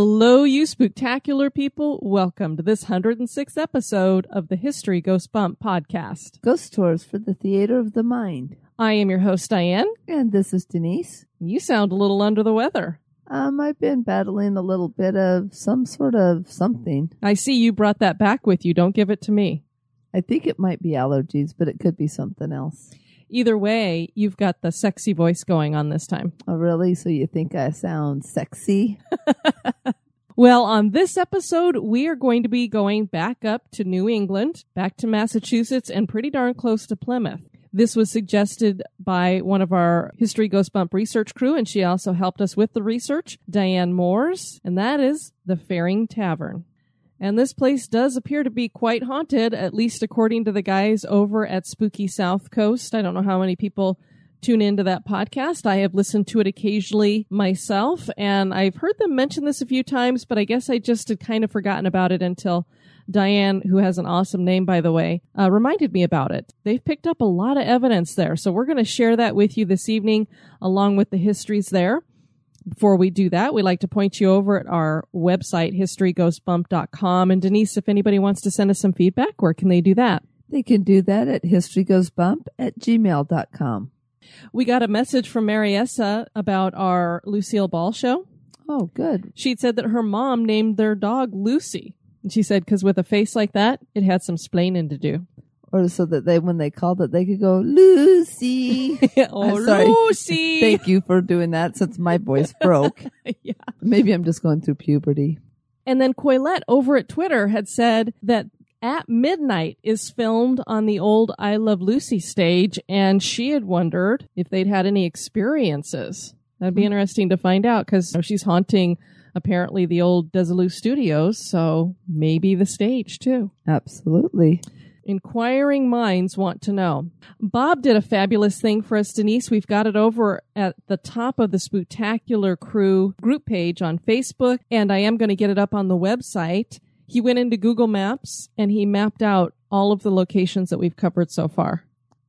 Hello, you spooktacular people. Welcome to this 106th episode of the History Goes Bump podcast. Ghost Tours for the Theater of the Mind. I am your host, Diane. And this is Denise. You sound a little under the weather. Um, I've been battling a little bit of some sort of something. I see you brought that back with you. Don't give it to me. I think it might be allergies, but it could be something else. Either way, you've got the sexy voice going on this time. Oh, really? So you think I sound sexy? Well, on this episode, we are going to be going back up to New England, back to Massachusetts, and pretty darn close to Plymouth. This was suggested by one of our History Goes Bump research crew, and she also helped us with the research, Diane Moores, and that is the Fearing Tavern. And this place does appear to be quite haunted, at least according to the guys over at Spooky South Coast. I don't know how many people tune into that podcast. I have listened to it occasionally myself, and I've heard them mention this a few times, but I guess I just had kind of forgotten about it until Diane, who has an awesome name, by the way, uh, reminded me about it. They've picked up a lot of evidence there, so we're going to share that with you this evening, along with the histories there. Before we do that, we like to point you over at our website, historygoesbump.com. And Denise, if anybody wants to send us some feedback, where can they do that? They can do that at historygoesbump at gmail.com. We got a message from Mariessa about our Lucille Ball show. Oh, good. She'd said that her mom named their dog Lucy. And she said, because with a face like that, it had some splaining to do. Or so that they, when they called it, they could go, Lucy. oh. Lucy. Thank you for doing that since my voice broke. yeah. Maybe I'm just going through puberty. And then Coilette over at Twitter had said that at Midnight is filmed on the old I Love Lucy stage, and she had wondered if they'd had any experiences. That'd be hmm. interesting to find out because she's haunting apparently the old Desilu studios, so maybe the stage too. Absolutely. Inquiring minds want to know. Bob did a fabulous thing for us, Denise. We've got it over at the top of the Spooktacular Crew group page on Facebook, and I am going to get it up on the website. He went into Google Maps and he mapped out all of the locations that we've covered so far.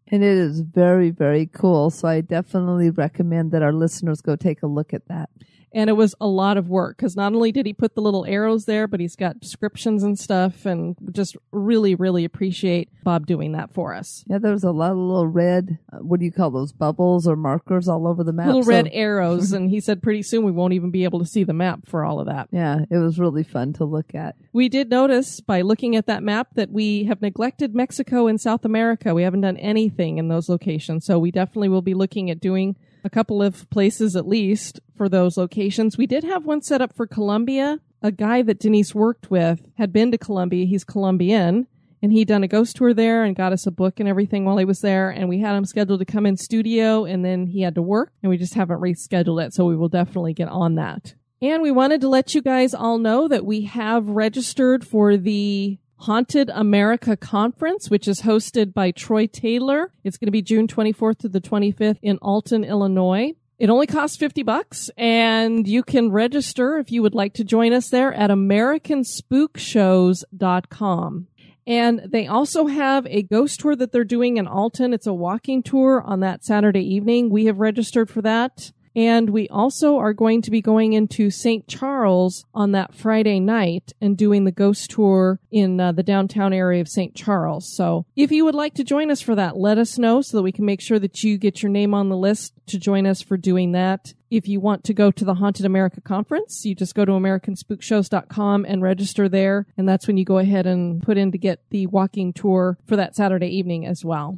And it is very, very cool. So I definitely recommend that our listeners go take a look at that. And it was a lot of work because not only did he put the little arrows there, but he's got descriptions and stuff and just really, really appreciate Bob doing that for us. Yeah, there was a lot of little red, uh, what do you call those, bubbles or markers all over the map. Little So- red arrows. and he said pretty soon we won't even be able to see the map for all of that. Yeah, it was really fun to look at. We did notice by looking at that map that we have neglected Mexico and South America. We haven't done anything in those locations. So we definitely will be looking at doing a couple of places at least for those locations. We did have one set up for Colombia. A guy that Denise worked with had been to Colombia. He's Colombian and he'd done a ghost tour there and got us a book and everything while he was there. And we had him scheduled to come in studio and then he had to work and we just haven't rescheduled it. So we will definitely get on that. And we wanted to let you guys all know that we have registered for the Haunted America Conference, which is hosted by Troy Taylor. It's going to be June 24th to the 25th in Alton, Illinois. It only costs 50 bucks and you can register if you would like to join us there at americanspookshows.com. And they also have a ghost tour that they're doing in Alton. It's a walking tour on that Saturday evening. We have registered for that. And we also are going to be going into St. Charles on that Friday night and doing the ghost tour in uh, the downtown area of St. Charles. So if you would like to join us for that, let us know so that we can make sure that you get your name on the list to join us for doing that. If you want to go to the Haunted America Conference, you just go to americanspookshows.com and register there. And that's when you go ahead and put in to get the walking tour for that Saturday evening as well.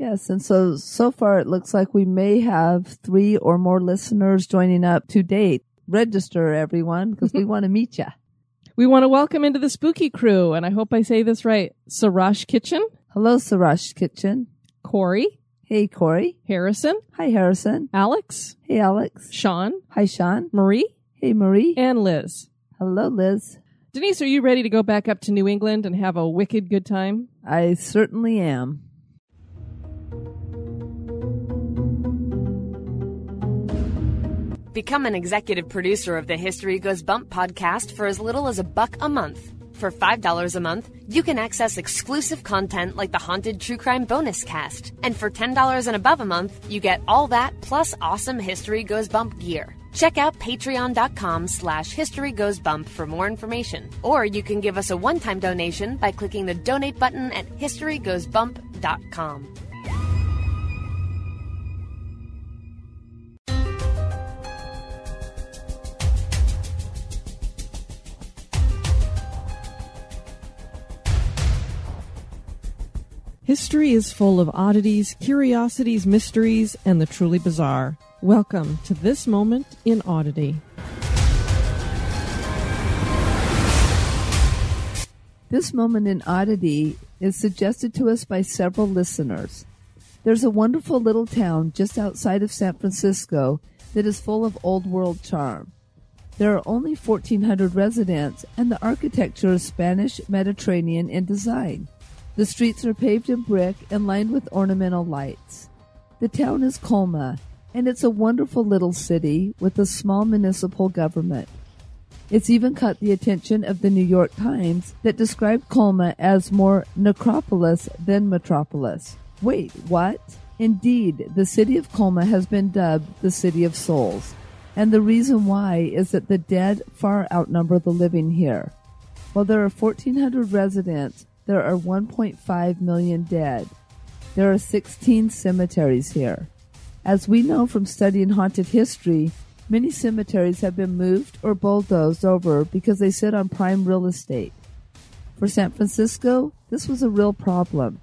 Yes, and so so far it looks like we may have three or more listeners joining up to date. Register everyone because we want to meet you. We want to welcome into the spooky crew, and I hope I say this right Sarash Kitchen, Hello, Sarash Kitchen. Corey, Hey, Corey. Harrison, Hi, Harrison. Alex, Hey, Alex. Sean, Hi, Sean. Marie, Hey, Marie. and Liz. Hello, Liz. Denise, are you ready to go back up to New England and have a wicked good time? I certainly am. Become an executive producer of the History Goes Bump podcast for as little as a buck a month. For $5 a month, you can access exclusive content like the Haunted True Crime Bonus Cast. And for $10 and above a month, you get all that plus awesome History Goes Bump gear. Check out patreon.com slash history goes bump for more information. Or you can give us a one-time donation by clicking the donate button at historygoesbump.com. History is full of oddities, curiosities, mysteries, and the truly bizarre. Welcome to this moment in oddity. This moment in oddity is suggested to us by several listeners. There's a wonderful little town just outside of San Francisco that is full of old world charm. There are only 1,400 residents, and the architecture is Spanish Mediterranean in design. The streets are paved in brick and lined with ornamental lights. The town is Colma, and it's a wonderful little city with a small municipal government. It's even caught the attention of the New York Times that described Colma as more necropolis than metropolis. Wait, what? Indeed, the city of Colma has been dubbed the City of Souls, and the reason why is that the dead far outnumber the living here. While there are 1,400 residents, there are 1.5 million dead. There are 16 cemeteries here. As we know from studying haunted history, many cemeteries have been moved or bulldozed over because they sit on prime real estate. For San Francisco, this was a real problem.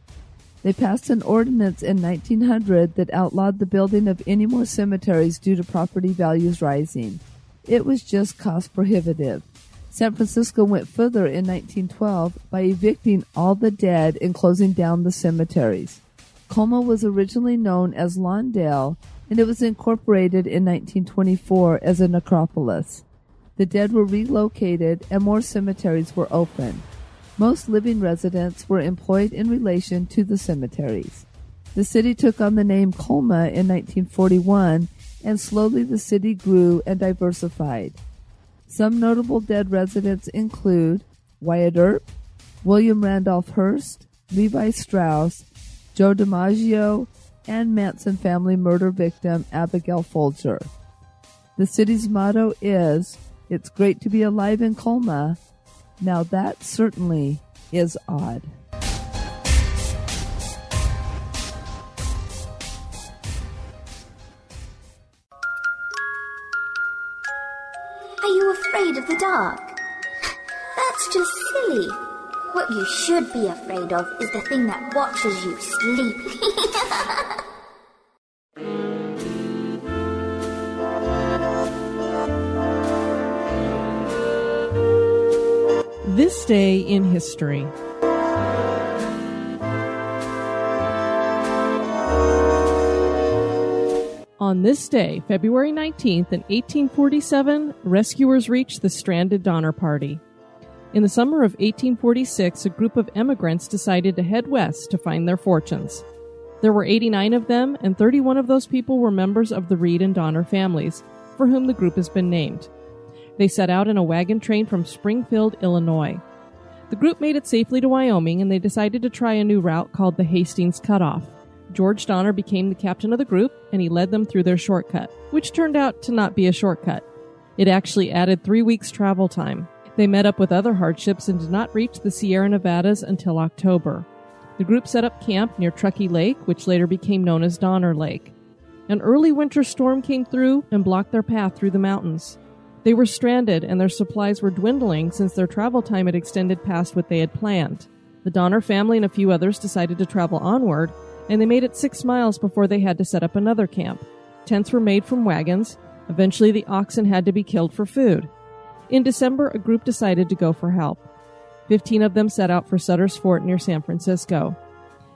They passed an ordinance in 1900 that outlawed the building of any more cemeteries due to property values rising. It was just cost prohibitive. San Francisco went further in 1912 by evicting all the dead and closing down the cemeteries. Colma was originally known as Lawndale, and it was incorporated in 1924 as a necropolis. The dead were relocated and more cemeteries were opened. Most living residents were employed in relation to the cemeteries. The city took on the name Colma in 1941, and slowly the city grew and diversified. Some notable dead residents include Wyatt Earp, William Randolph Hearst, Levi Strauss, Joe DiMaggio, and Manson family murder victim Abigail Folger. The city's motto is, It's great to be alive in Colma. Now that certainly is odd. Afraid of the dark? That's just silly. What you should be afraid of is the thing that watches you sleep. This day in history. On this day, February 19th, in 1847, rescuers reached the stranded Donner Party. In the summer of 1846, a group of emigrants decided to head west to find their fortunes. There were 89 of them, and 31 of those people were members of the Reed and Donner families, for whom the group has been named. They set out in a wagon train from Springfield, Illinois. The group made it safely to Wyoming and they decided to try a new route called the Hastings Cutoff. George Donner became the captain of the group and he led them through their shortcut, which turned out to not be a shortcut. It actually added three weeks travel time. They met up with other hardships and did not reach the Sierra Nevadas until October. The group set up camp near Truckee Lake, which later became known as Donner Lake. An early winter storm came through and blocked their path through the mountains. They were stranded and their supplies were dwindling since their travel time had extended past what they had planned. The Donner family and a few others decided to travel onward, and they made it six miles before they had to set up another camp. Tents were made from wagons. Eventually, the oxen had to be killed for food. In December, a group decided to go for help. Fifteen of them set out for Sutter's Fort near San Francisco.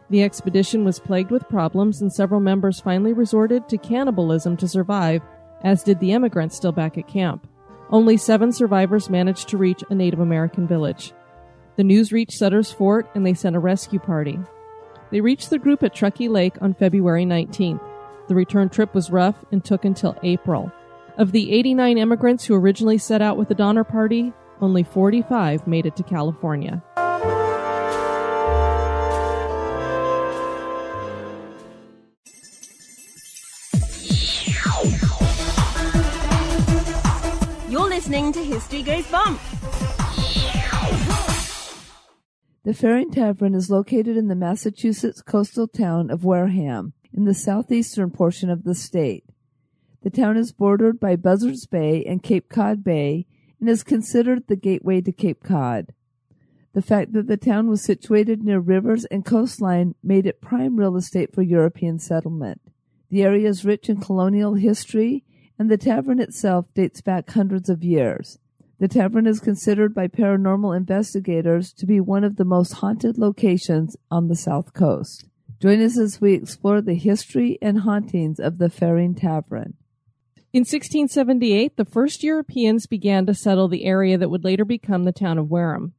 The expedition was plagued with problems, and several members finally resorted to cannibalism to survive, as did the emigrants still back at camp. Only seven survivors managed to reach a Native American village. The news reached Sutter's Fort and they sent a rescue party. They reached the group at Truckee Lake on February 19th. The return trip was rough and took until April. Of the 89 immigrants who originally set out with the Donner Party, only 45 made it to California. You're listening to History Goes Bump. The Fearing Tavern is located in the Massachusetts coastal town of Wareham, in the southeastern portion of the state. The town is bordered by Buzzards Bay and Cape Cod Bay and is considered the gateway to Cape Cod. The fact that the town was situated near rivers and coastline made it prime real estate for European settlement. The area is rich in colonial history, and the tavern itself dates back hundreds of years. The tavern is considered by paranormal investigators to be one of the most haunted locations on the South Coast. Join us as we explore the history and hauntings of the Fearing Tavern. In 1678, the first Europeans began to settle the area that would later become the town of Wareham.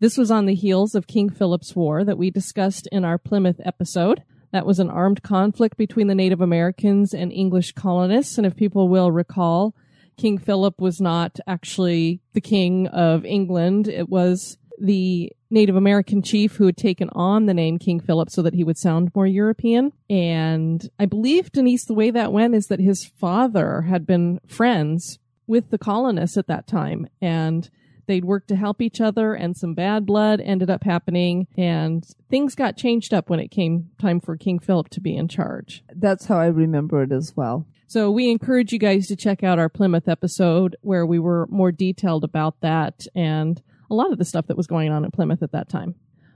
This was on the heels of King Philip's War that we discussed in our Plymouth episode. That was an armed conflict between the Native Americans and English colonists. And if people will recall, King Philip was not actually the king of England. It was the Native American chief who had taken on the name King Philip so that he would sound more European. And I believe, Denise, the way that went is that his father had been friends with the colonists at that time. And they'd worked to help each other and some bad blood ended up happening and things got changed up when it came time for King Philip to be in charge. That's how I remember it as well. So we encourage you guys to check out our Plymouth episode where we were more detailed about that and a lot of the stuff that was going on in Plymouth at that time.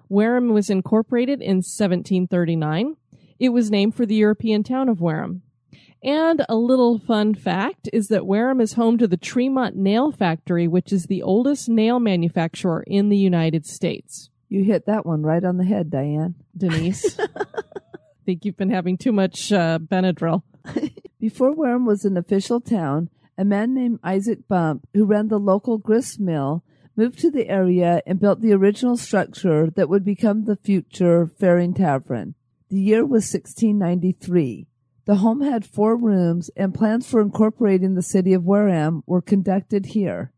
Wareham was incorporated in 1739. It was named for the European town of Wareham. And a little fun fact is that Wareham is home to the Tremont Nail Factory, which is the oldest nail manufacturer in the United States. You hit that one right on the head, Diane. Denise. I think you've been having too much uh, Benadryl. Before Wareham was an official town, a man named Isaac Bump, who ran the local grist mill, moved to the area and built the original structure that would become the future Fearing Tavern. The year was 1693. The home had four rooms, and plans for incorporating the city of Wareham were conducted here.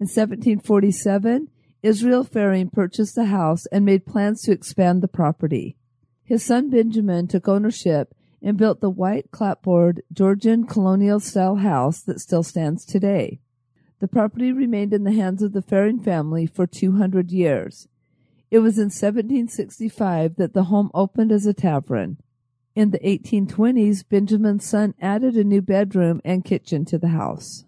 In 1747, Israel Fearing purchased the house and made plans to expand the property. His son Benjamin took ownership and built the white clapboard Georgian colonial style house that still stands today. The property remained in the hands of the Fearing family for 200 years. It was in 1765 that the home opened as a tavern. In the 1820s, Benjamin's son added a new bedroom and kitchen to the house.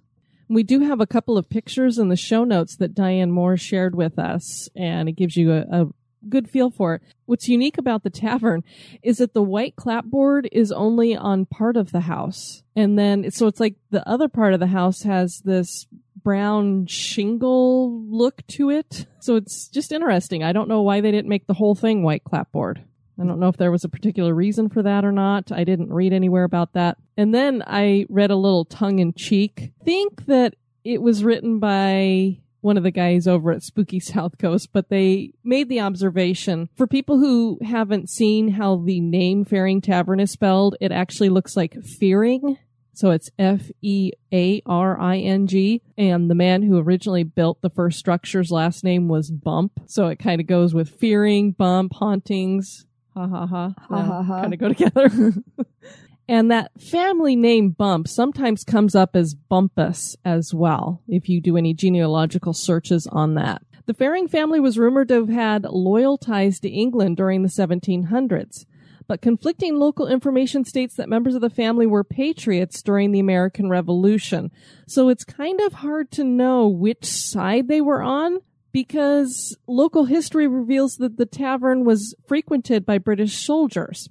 We do have a couple of pictures in the show notes that Diane Moore shared with us, and it gives you a, a good feel for it. What's unique about the tavern is that the white clapboard is only on part of the house. And then, so it's like the other part of the house has this brown shingle look to it. So it's just interesting. I don't know why they didn't make the whole thing white clapboard. I don't know if there was a particular reason for that or not. I didn't read anywhere about that. And then I read a little tongue in cheek. Think that it was written by one of the guys over at Spooky South Coast, but they made the observation for people who haven't seen how the name Fearing Tavern is spelled, it actually looks like fearing. So it's F E A R I N G. And the man who originally built the first structure's last name was Bump. So it kind of goes with fearing, bump, hauntings. Ha ha ha. Ha, ha, ha. Kind of go together. And that family name Bump sometimes comes up as Bumpus as well, if you do any genealogical searches on that. The Fearing family was rumored to have had loyal ties to England during the 1700s, but conflicting local information states that members of the family were patriots during the American Revolution. So it's kind of hard to know which side they were on because local history reveals that the tavern was frequented by British soldiers.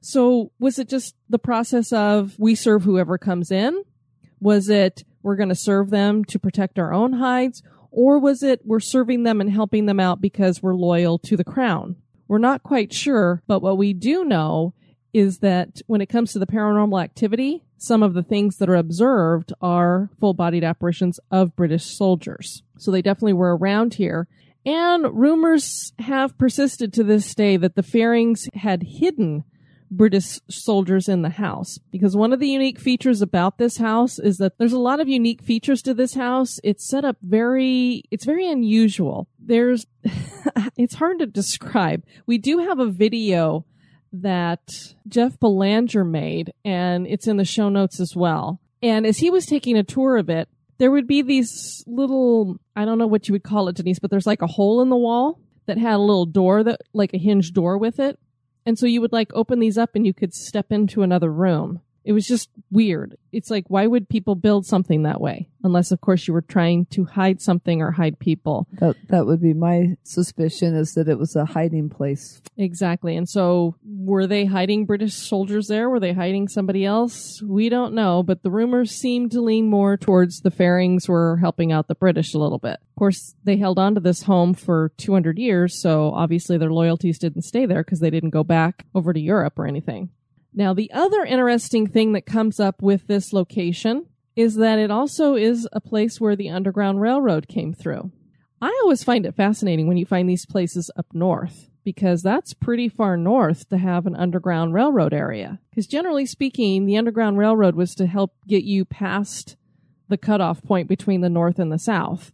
So was it just the process of we serve whoever comes in? Was it we're going to serve them to protect our own hides? Or was it we're serving them and helping them out because we're loyal to the crown? We're not quite sure, but what we do know is that when it comes to the paranormal activity, some of the things that are observed are full bodied apparitions of British soldiers. So they definitely were around here. And rumors have persisted to this day that the Fearings had hidden British soldiers in the house. Because one of the unique features about this house is that there's a lot of unique features to this house. It's set up very, it's very unusual. There's, it's hard to describe. We do have a video that Jeff Belanger made and it's in the show notes as well. And as he was taking a tour of it, there would be these little, I don't know what you would call it, Denise, but there's like a hole in the wall that had a little door that, like a hinged door with it. And so you would like open these up and you could step into another room. It was just weird. It's like, why would people build something that way? Unless, of course, you were trying to hide something or hide people. That that would be my suspicion is that it was a hiding place. Exactly. And so were they hiding British soldiers there? Were they hiding somebody else? We don't know, but the rumors seem to lean more towards the Fearings were helping out the British a little bit. Of course, they held on to this home for 200 years, so obviously their loyalties didn't stay there because they didn't go back over to Europe or anything. Now, the other interesting thing that comes up with this location is that it also is a place where the Underground Railroad came through. I always find it fascinating when you find these places up north because that's pretty far north to have an Underground Railroad area. Because generally speaking, the Underground Railroad was to help get you past the cutoff point between the North and the South.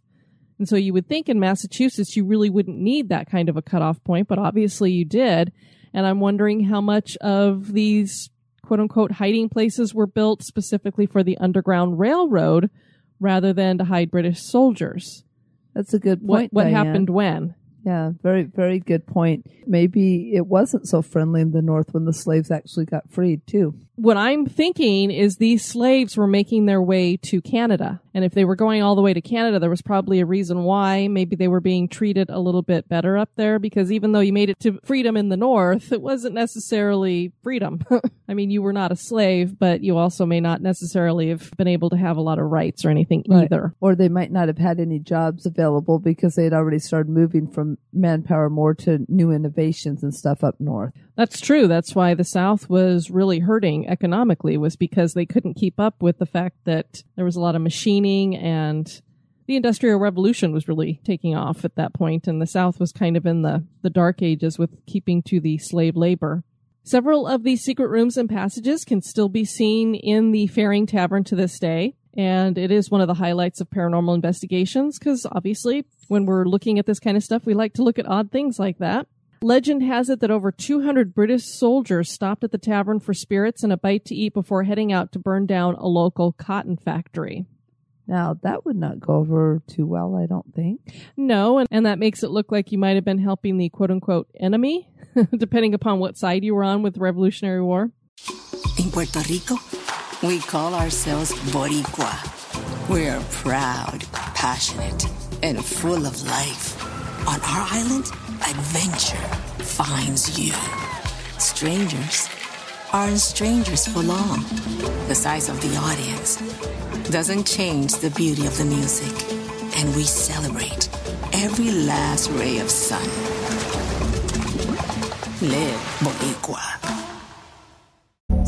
And so you would think in Massachusetts you really wouldn't need that kind of a cutoff point, but obviously you did. And I'm wondering how much of these quote unquote hiding places were built specifically for the Underground Railroad rather than to hide British soldiers. That's a good point. What, what happened when? Yeah, very, very good point. Maybe it wasn't so friendly in the North when the slaves actually got freed, too. What I'm thinking is these slaves were making their way to Canada. And if they were going all the way to Canada, there was probably a reason why. Maybe they were being treated a little bit better up there because even though you made it to freedom in the North, it wasn't necessarily freedom. I mean, you were not a slave, but you also may not necessarily have been able to have a lot of rights or anything Right. either. Or they might not have had any jobs available because they had already started moving from manpower more to new innovations and stuff up north. That's true. That's why the South was really hurting economically was because they couldn't keep up with the fact that there was a lot of machining and the industrial revolution was really taking off at that point and the South was kind of in the, the dark ages with keeping to the slave labor. Several of these secret rooms and passages can still be seen in the Fearing Tavern to this day. And it is one of the highlights of paranormal investigations because obviously when we're looking at this kind of stuff, we like to look at odd things like that. Legend has it that over 200 British soldiers stopped at the tavern for spirits and a bite to eat before heading out to burn down a local cotton factory. Now, that would not go over too well, I don't think. No, and, and that makes it look like you might have been helping the quote unquote enemy, depending upon what side you were on with the Revolutionary War. In Puerto Rico, we call ourselves Boricua. We're proud, passionate, and full of life. On our island, adventure finds you. Strangers aren't strangers for long. The size of the audience doesn't change the beauty of the music, and we celebrate every last ray of sun. Live Boricua.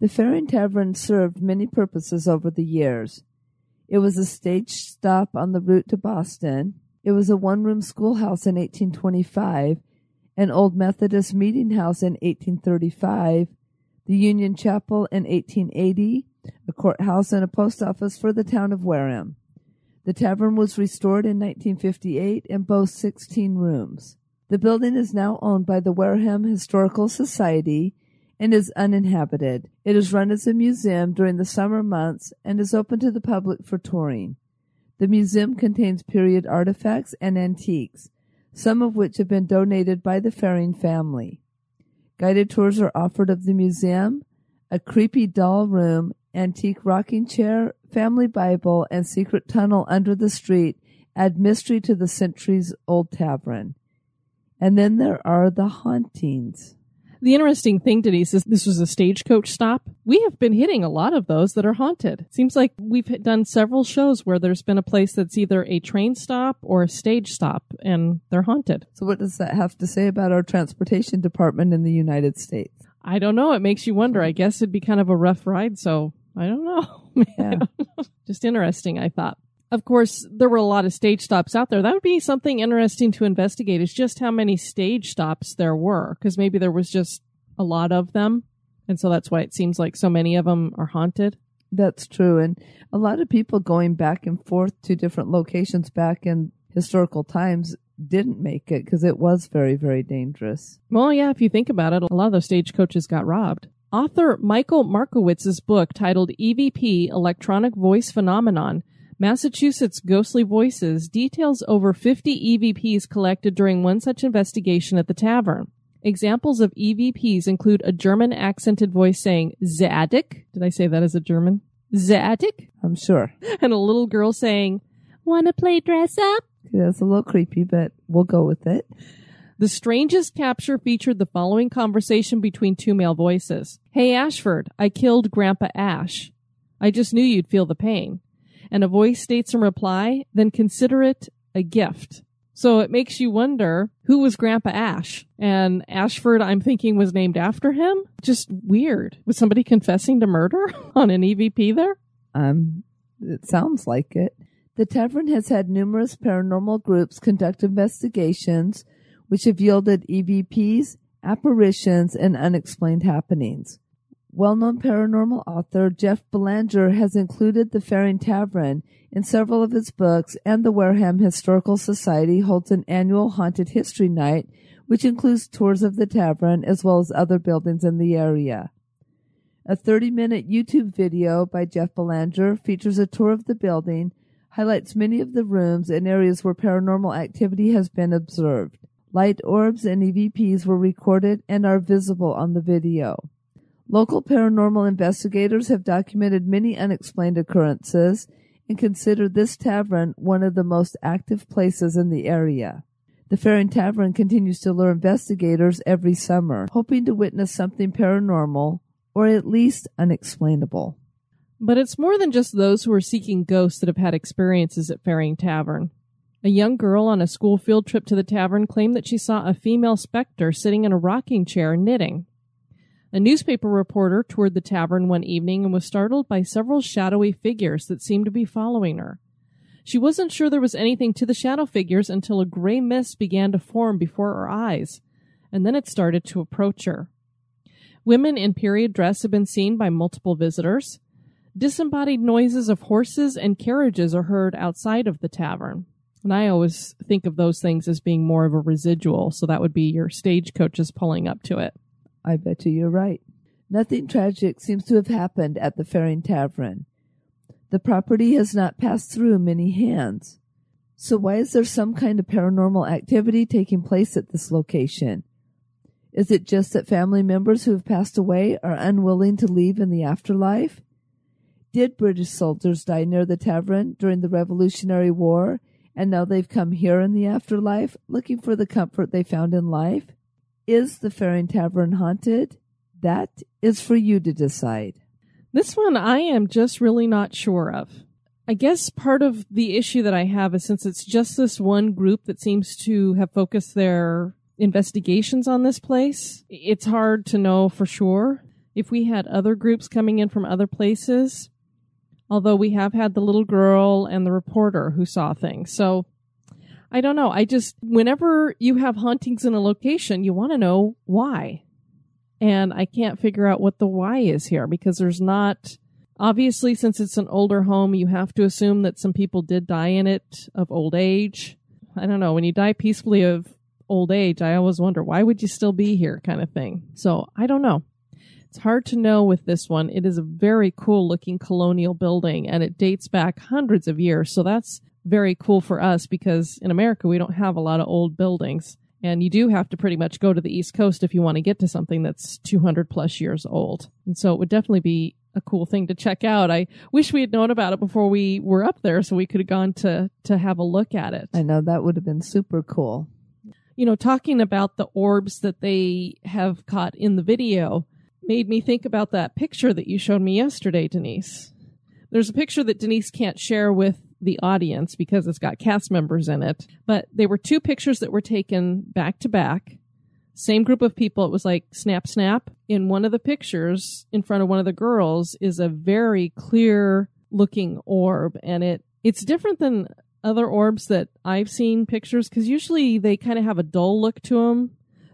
The Fearing Tavern served many purposes over the years. It was a stage stop on the route to Boston. It was a one room schoolhouse in 1825, an old Methodist meeting house in 1835, the Union Chapel in 1880, a courthouse, and a post office for the town of Wareham. The tavern was restored in 1958 and boasts 16 rooms. The building is now owned by the Wareham Historical Society and is uninhabited. It is run as a museum during the summer months and is open to the public for touring. The museum contains period artifacts and antiques, some of which have been donated by the Fearing family. Guided tours are offered of the museum, a creepy doll room, antique rocking chair, family Bible, and secret tunnel under the street add mystery to the centuries old tavern. And then there are the hauntings. The interesting thing, Denise, is this was a stagecoach stop. We have been hitting a lot of those that are haunted. Seems like we've done several shows where there's been a place that's either a train stop or a stage stop and they're haunted. So what does that have to say about our transportation department in the United States? I don't know. It makes you wonder. I guess it'd be kind of a rough ride, so I don't know. Yeah. Just interesting, I thought. Of course, there were a lot of stage stops out there. That would be something interesting to investigate is just how many stage stops there were, because maybe there was just a lot of them. And so that's why it seems like so many of them are haunted. That's true. And a lot of people going back and forth to different locations back in historical times didn't make it because it was very, very dangerous. Well, yeah, if you think about it, a lot of those stagecoaches got robbed. Author Michael Markowitz's book titled EVP Electronic Voice Phenomenon Massachusetts Ghostly Voices details over 50 EVPs collected during one such investigation at the tavern. Examples of EVPs include a German accented voice saying Zadig. Did I say that as a German? Zadig? I'm sure. And a little girl saying, Wanna play dress up? That's a little creepy, but we'll go with it. The strangest capture featured the following conversation between two male voices. Hey Ashford, I killed Grandpa Ash. I just knew you'd feel the pain and a voice states in reply, then consider it a gift. So it makes you wonder who was Grandpa Ash? And Ashford, I'm thinking, was named after him? Just weird. Was somebody confessing to murder on an EVP there? Um, it sounds like it. The tavern has had numerous paranormal groups conduct investigations which have yielded EVPs, apparitions, and unexplained happenings. Well-known paranormal author Jeff Belanger has included the Fearing Tavern in several of his books, and the Wareham Historical Society holds an annual haunted history night, which includes tours of the tavern as well as other buildings in the area. A 30-minute YouTube video by Jeff Belanger features a tour of the building, highlights many of the rooms and areas where paranormal activity has been observed. Light orbs and EVPs were recorded and are visible on the video. Local paranormal investigators have documented many unexplained occurrences and consider this tavern one of the most active places in the area. The Fearing Tavern continues to lure investigators every summer, hoping to witness something paranormal or at least unexplainable. But it's more than just those who are seeking ghosts that have had experiences at Fearing Tavern. A young girl on a school field trip to the tavern claimed that she saw a female specter sitting in a rocking chair knitting. A newspaper reporter toured the tavern one evening and was startled by several shadowy figures that seemed to be following her. She wasn't sure there was anything to the shadow figures until a gray mist began to form before her eyes, and then it started to approach her. Women in period dress have been seen by multiple visitors. Disembodied noises of horses and carriages are heard outside of the tavern. And I always think of those things as being more of a residual, so that would be your stagecoaches pulling up to it. I bet you you're right. Nothing tragic seems to have happened at the Fearing Tavern. The property has not passed through many hands. So why is there some kind of paranormal activity taking place at this location? Is it just that family members who have passed away are unwilling to leave in the afterlife? Did British soldiers die near the tavern during the Revolutionary War and now they've come here in the afterlife looking for the comfort they found in life? Is the Fearing Tavern haunted? That is for you to decide. This one I am just really not sure of. I guess part of the issue that I have is since it's just this one group that seems to have focused their investigations on this place, it's hard to know for sure. If we had other groups coming in from other places, although we have had the little girl and the reporter who saw things. So I don't know. I just, whenever you have hauntings in a location, you want to know why. And I can't figure out what the why is here because there's not, obviously, since it's an older home, you have to assume that some people did die in it of old age. I don't know. When you die peacefully of old age, I always wonder, why would you still be here kind of thing. So I don't know. It's hard to know with this one. It is a very cool looking colonial building and it dates back hundreds of years. So that's very cool for us because in America we don't have a lot of old buildings. And you do have to pretty much go to the East Coast if you want to get to something that's 200 plus years old. And so it would definitely be a cool thing to check out. I wish we had known about it before we were up there so we could have gone to, to have a look at it. I know that would have been super cool. You know, talking about the orbs that they have caught in the video, made me think about that picture that you showed me yesterday, Denise. There's a picture that Denise can't share with the audience because it's got cast members in it, but they were two pictures that were taken back to back. Same group of people. It was like snap, snap. In one of the pictures in front of one of the girls is a very clear looking orb and it, it's different than other orbs that I've seen pictures because usually they kind of have a dull look to them.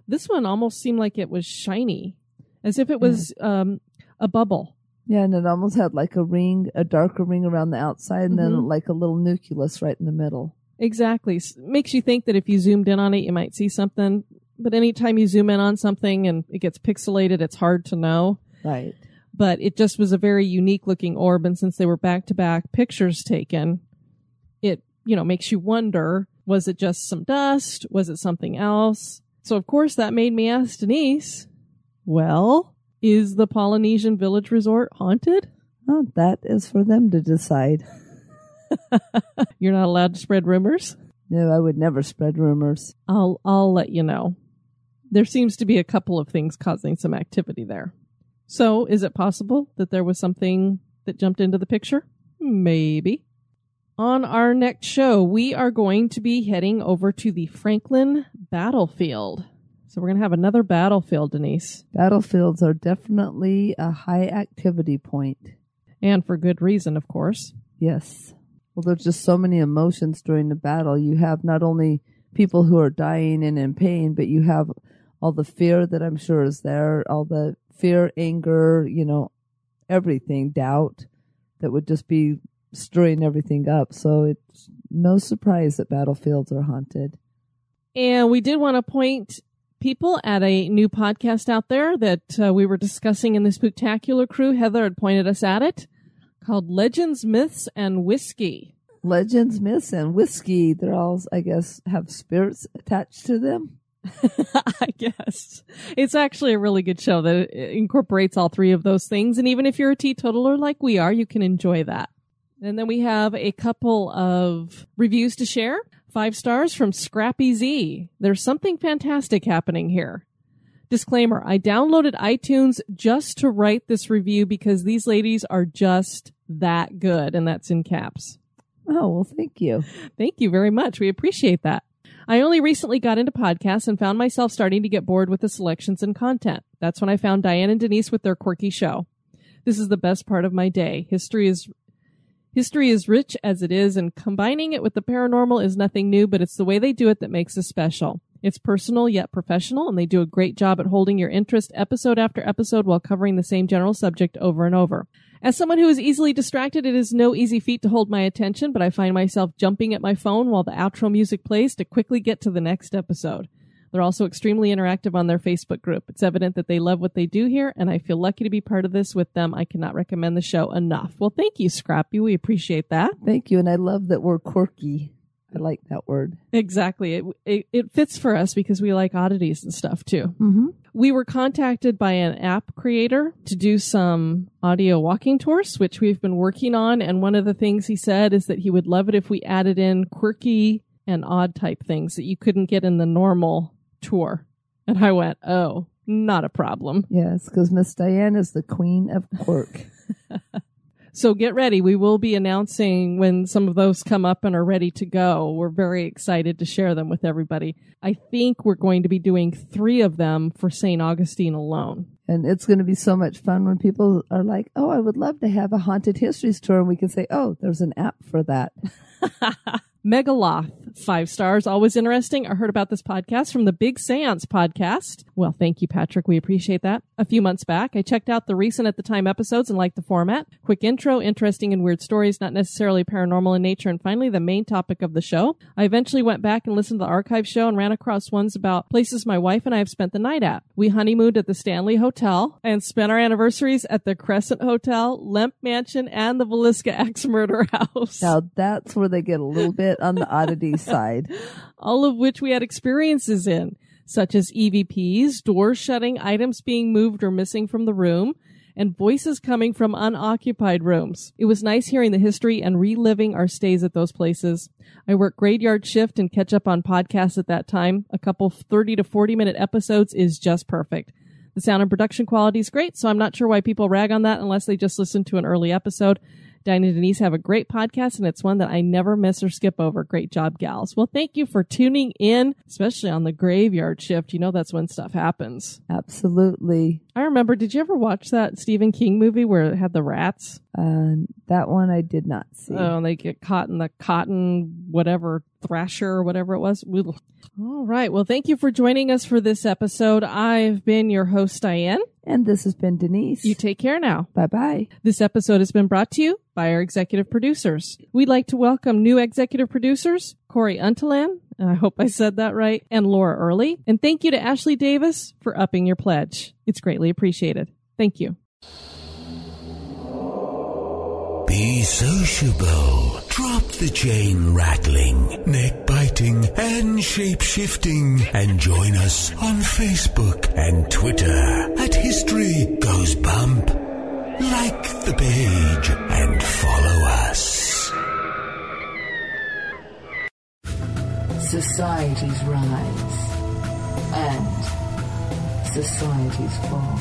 This one almost seemed like it was shiny as if it was um, a bubble. Yeah, and it almost had like a ring, a darker ring around the outside, and mm-hmm. then like a little nucleus right in the middle. Exactly. Makes you think that if you zoomed in on it, you might see something. But anytime you zoom in on something and it gets pixelated, it's hard to know. Right. But it just was a very unique looking orb. And since they were back to back pictures taken, it, you know, makes you wonder, was it just some dust? Was it something else? So of course that made me ask Denise, well, is the Polynesian Village Resort haunted? Oh, that is for them to decide. You're not allowed to spread rumors? No, I would never spread rumors. I'll I'll let you know. There seems to be a couple of things causing some activity there. So, is it possible that there was something that jumped into the picture? Maybe. On our next show, we are going to be heading over to the Franklin battlefield. So we're going to have another battlefield, Denise. Battlefields are definitely a high activity point. And for good reason, of course. Yes. Well, there's just so many emotions during the battle. You have not only people who are dying and in pain, but you have all the fear that I'm sure is there, all the fear, anger, you know, everything, doubt that would just be stirring everything up. So it's no surprise that battlefields are haunted. And we did want to point people at a new podcast out there that uh, we were discussing in the Spooktacular crew. Heather had pointed us at it called Legends, Myths, and Whiskey. Legends, Myths, and Whiskey. They're all, I guess, have spirits attached to them. I guess. It's actually a really good show that incorporates all three of those things. And even if you're a teetotaler like we are, you can enjoy that. And then we have a couple of reviews to share. Five stars from Scrappy Z. There's something fantastic happening here. Disclaimer I downloaded iTunes just to write this review because these ladies are just that good. And that's in caps. Oh, well, thank you. Thank you very much. We appreciate that. I only recently got into podcasts and found myself starting to get bored with the selections and content. That's when I found Diane and Denise with their quirky show. This is the best part of my day. History is History is rich as it is, and combining it with the paranormal is nothing new, but it's the way they do it that makes it special. It's personal yet professional, and they do a great job at holding your interest episode after episode while covering the same general subject over and over. As someone who is easily distracted, it is no easy feat to hold my attention, but I find myself jumping at my phone while the outro music plays to quickly get to the next episode. They're also extremely interactive on their Facebook group. It's evident that they love what they do here, and I feel lucky to be part of this with them. I cannot recommend the show enough. Well, thank you, Scrappy. We appreciate that. Thank you. And I love that we're quirky. I like that word. Exactly. It, it, it fits for us because we like oddities and stuff too. Mm-hmm. We were contacted by an app creator to do some audio walking tours, which we've been working on. And one of the things he said is that he would love it if we added in quirky and odd type things that you couldn't get in the normal tour. And I went, oh, not a problem. Yes, because Miss Diane is the queen of quirk. So get ready. We will be announcing when some of those come up and are ready to go. We're very excited to share them with everybody. I think we're going to be doing three of them for St. Augustine alone. And it's going to be so much fun when people are like, oh, I would love to have a haunted histories tour. And we can say, oh, there's an app for that. Megaloth, five stars, always interesting. I heard about this podcast from the Big Seance podcast. Well, thank you, Patrick. We appreciate that. A few months back, I checked out the recent at the time episodes and liked the format. Quick intro, interesting and weird stories, not necessarily paranormal in nature. And finally, the main topic of the show. I eventually went back and listened to the archive show and ran across ones about places my wife and I have spent the night at. We honeymooned at the Stanley Hotel and spent our anniversaries at the Crescent Hotel, Lemp Mansion, and the Villisca Axe Murder House. Now that's where they get a little bit on the oddity side. all of which we had experiences in, such as EVPs, doors shutting, items being moved or missing from the room, and voices coming from unoccupied rooms. It was nice hearing the history and reliving our stays at those places. I work graveyard shift and catch up on podcasts at that time. A couple 30 to 40 minute episodes is just perfect. The sound and production quality is great, so I'm not sure why people rag on that unless they just listen to an early episode. Diane and Denise have a great podcast, and it's one that I never miss or skip over. Great job, gals. Well, thank you for tuning in, especially on the graveyard shift. You know that's when stuff happens. Absolutely. I remember, did you ever watch that Stephen King movie where it had the rats? Uh, that one I did not see. Oh, and they get caught in the cotton, whatever, thrasher or whatever it was. All right. Well, thank you for joining us for this episode. I've been your host, Diane. And this has been Denise. You take care now. Bye bye. This episode has been brought to you by our executive producers. We'd like to welcome new executive producers, Corey Untalan, I hope I said that right, and Laura Early. And thank you to Ashley Davis for upping your pledge. It's greatly appreciated. Thank you. Be sociable. Drop the chain rattling, neck biting, and shape shifting, and join us on Facebook and Twitter at History Goes Bump. Like the page and follow us. Societies rise and societies fall.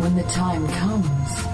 When the time comes,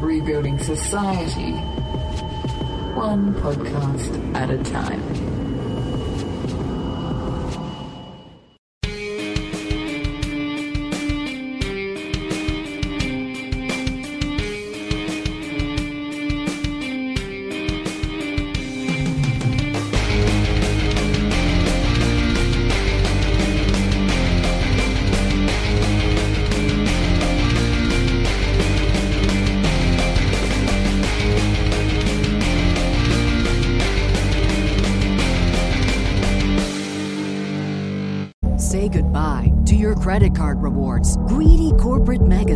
Rebuilding Society, one podcast at a time.